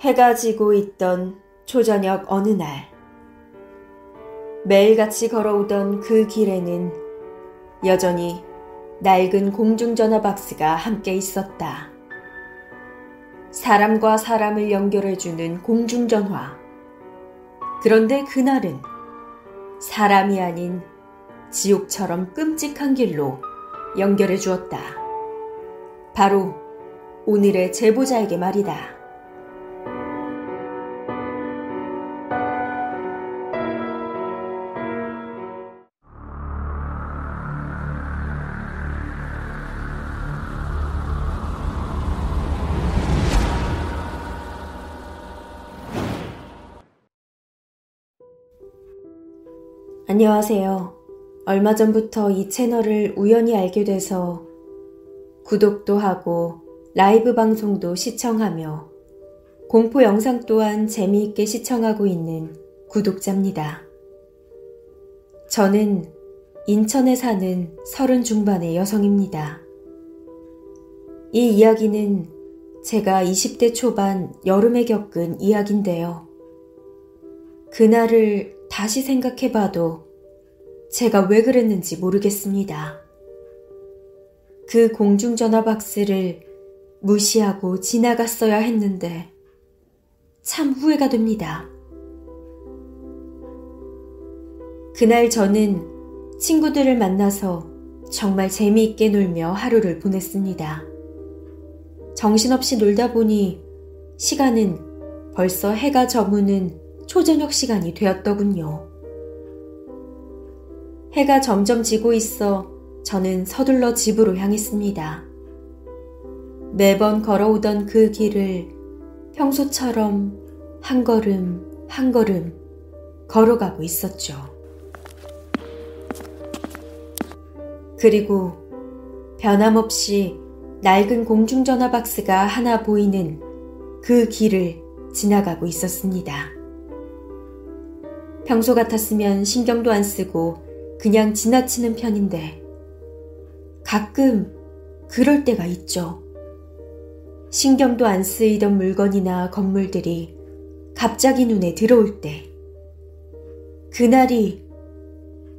해가 지고 있던 초저녁 어느 날, 매일같이 걸어오던 그 길에는 여전히 낡은 공중전화 박스가 함께 있었다. 사람과 사람을 연결해주는 공중전화. 그런데 그날은 사람이 아닌 지옥처럼 끔찍한 길로 연결해 주었다. 바로 오늘의 제보자에게 말이다. 안녕하세요. 얼마 전부터 이 채널을 우연히 알게 돼서 구독도 하고 라이브 방송도 시청하며 공포 영상 또한 재미있게 시청하고 있는 구독자입니다. 저는 인천에 사는 서른 중반의 여성입니다. 이 이야기는 제가 20대 초반 여름에 겪은 이야기인데요. 그날을 다시 생각해봐도 제가 왜 그랬는지 모르겠습니다. 그 공중전화 박스를 무시하고 지나갔어야 했는데 참 후회가 됩니다. 그날 저는 친구들을 만나서 정말 재미있게 놀며 하루를 보냈습니다. 정신없이 놀다 보니 시간은 벌써 해가 저무는 초저녁 시간이 되었더군요. 해가 점점 지고 있어 저는 서둘러 집으로 향했습니다. 매번 걸어오던 그 길을 평소처럼 한 걸음 한 걸음 걸어가고 있었죠. 그리고 변함없이 낡은 공중전화 박스가 하나 보이는 그 길을 지나가고 있었습니다. 평소 같았으면 신경도 안 쓰고 그냥 지나치는 편인데 가끔 그럴 때가 있죠. 신경도 안 쓰이던 물건이나 건물들이 갑자기 눈에 들어올 때. 그날이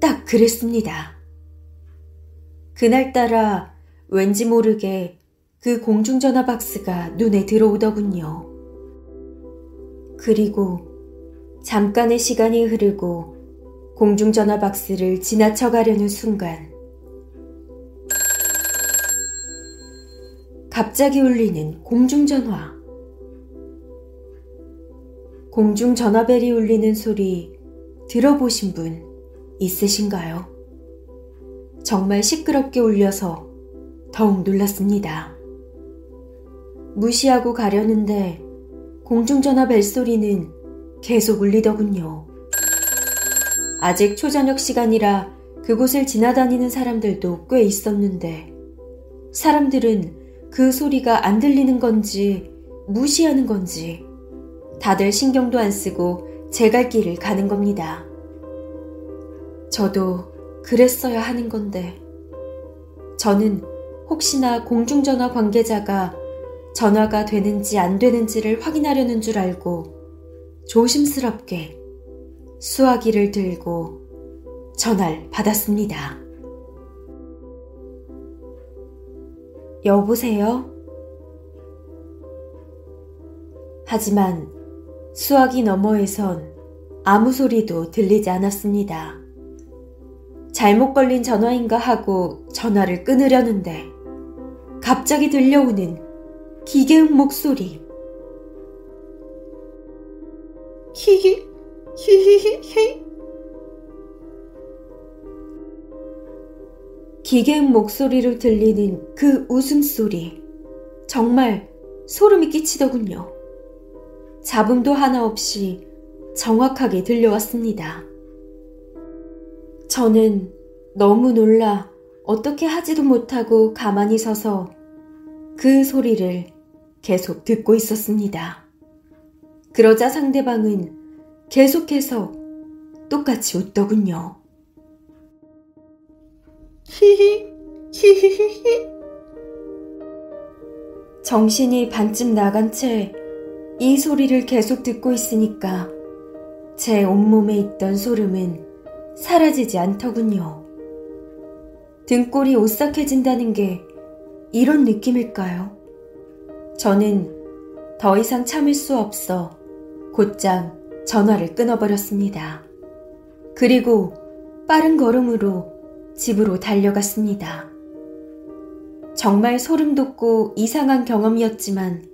딱 그랬습니다. 그날따라 왠지 모르게 그 공중전화 박스가 눈에 들어오더군요. 그리고 잠깐의 시간이 흐르고 공중전화 박스를 지나쳐 가려는 순간 갑자기 울리는 공중전화. 공중전화벨이 울리는 소리 들어보신 분 있으신가요? 정말 시끄럽게 울려서 더욱 놀랐습니다. 무시하고 가려는데 공중전화 벨소리는 계속 울리더군요. 아직 초저녁 시간이라 그곳을 지나다니는 사람들도 꽤 있었는데 사람들은 그 소리가 안 들리는 건지 무시하는 건지 다들 신경도 안 쓰고 제 갈 길을 가는 겁니다. 저도 그랬어야 하는 건데 저는 혹시나 공중전화 관계자가 전화가 되는지 안 되는지를 확인하려는 줄 알고 조심스럽게 수화기를 들고 전화를 받았습니다. 여보세요? 하지만 수화기 너머에선 아무 소리도 들리지 않았습니다. 잘못 걸린 전화인가 하고 전화를 끊으려는데 갑자기 들려오는 기계음 목소리. 히히, 히히히히. 기계음 목소리로 들리는 그 웃음소리. 정말 소름이 끼치더군요. 잡음도 하나 없이 정확하게 들려왔습니다. 저는 너무 놀라 어떻게 하지도 못하고 가만히 서서 그 소리를 계속 듣고 있었습니다. 그러자 상대방은 계속해서 똑같이 웃더군요. 히히, 히히히히. 정신이 반쯤 나간 채 이 소리를 계속 듣고 있으니까 제 온몸에 있던 소름은 사라지지 않더군요. 등골이 오싹해진다는 게 이런 느낌일까요? 저는 더 이상 참을 수 없어 곧장 전화를 끊어버렸습니다. 그리고 빠른 걸음으로 집으로 달려갔습니다. 정말 소름 돋고 이상한 경험이었지만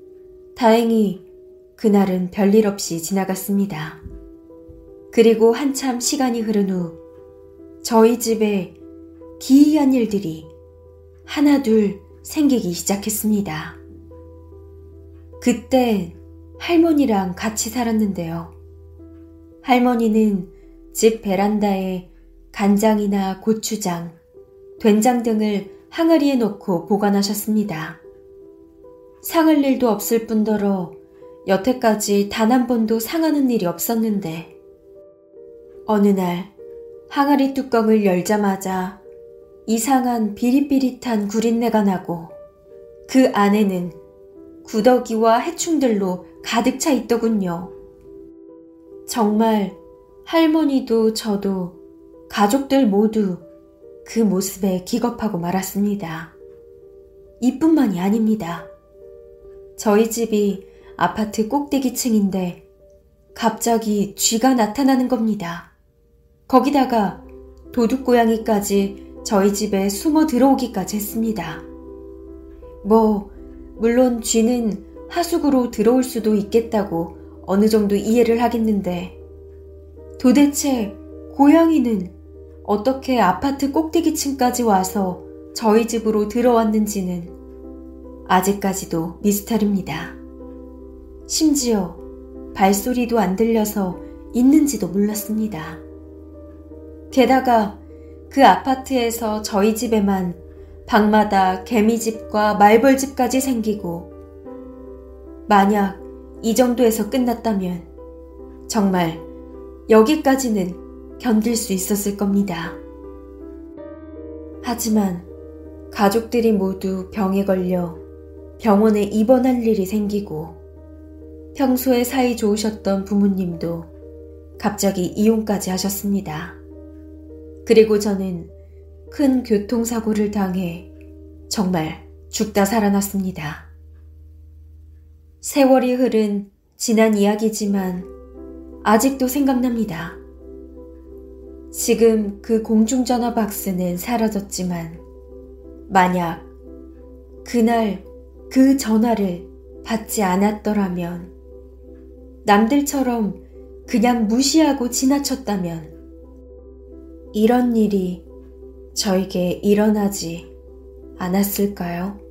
다행히 그날은 별일 없이 지나갔습니다. 그리고 한참 시간이 흐른 후 저희 집에 기이한 일들이 하나둘 생기기 시작했습니다. 그때 할머니랑 같이 살았는데요. 할머니는 집 베란다에 간장이나 고추장, 된장 등을 항아리에 넣고 보관하셨습니다. 상할 일도 없을 뿐더러 여태까지 단 한 번도 상하는 일이 없었는데 어느 날 항아리 뚜껑을 열자마자 이상한 비릿비릿한 구린내가 나고 그 안에는 구더기와 해충들로 가득 차 있더군요. 정말 할머니도 저도 가족들 모두 그 모습에 기겁하고 말았습니다. 이뿐만이 아닙니다. 저희 집이 아파트 꼭대기 층인데 갑자기 쥐가 나타나는 겁니다. 거기다가 도둑고양이까지 저희 집에 숨어 들어오기까지 했습니다. 뭐, 물론 쥐는 하숙으로 들어올 수도 있겠다고 어느 정도 이해를 하겠는데 도대체 고양이는 어떻게 아파트 꼭대기층까지 와서 저희 집으로 들어왔는지는 아직까지도 미스터리입니다. 심지어 발소리도 안 들려서 있는지도 몰랐습니다. 게다가 그 아파트에서 저희 집에만 방마다 개미집과 말벌집까지 생기고 만약 이 정도에서 끝났다면 정말 여기까지는 견딜 수 있었을 겁니다. 하지만 가족들이 모두 병에 걸려 병원에 입원할 일이 생기고 평소에 사이 좋으셨던 부모님도 갑자기 이혼까지 하셨습니다. 그리고 저는 큰 교통사고를 당해 정말 죽다 살아났습니다. 세월이 흐른 지난 이야기지만 아직도 생각납니다. 지금 그 공중전화 박스는 사라졌지만 만약 그날 그 전화를 받지 않았더라면 남들처럼 그냥 무시하고 지나쳤다면 이런 일이 저에게 일어나지 않았을까요?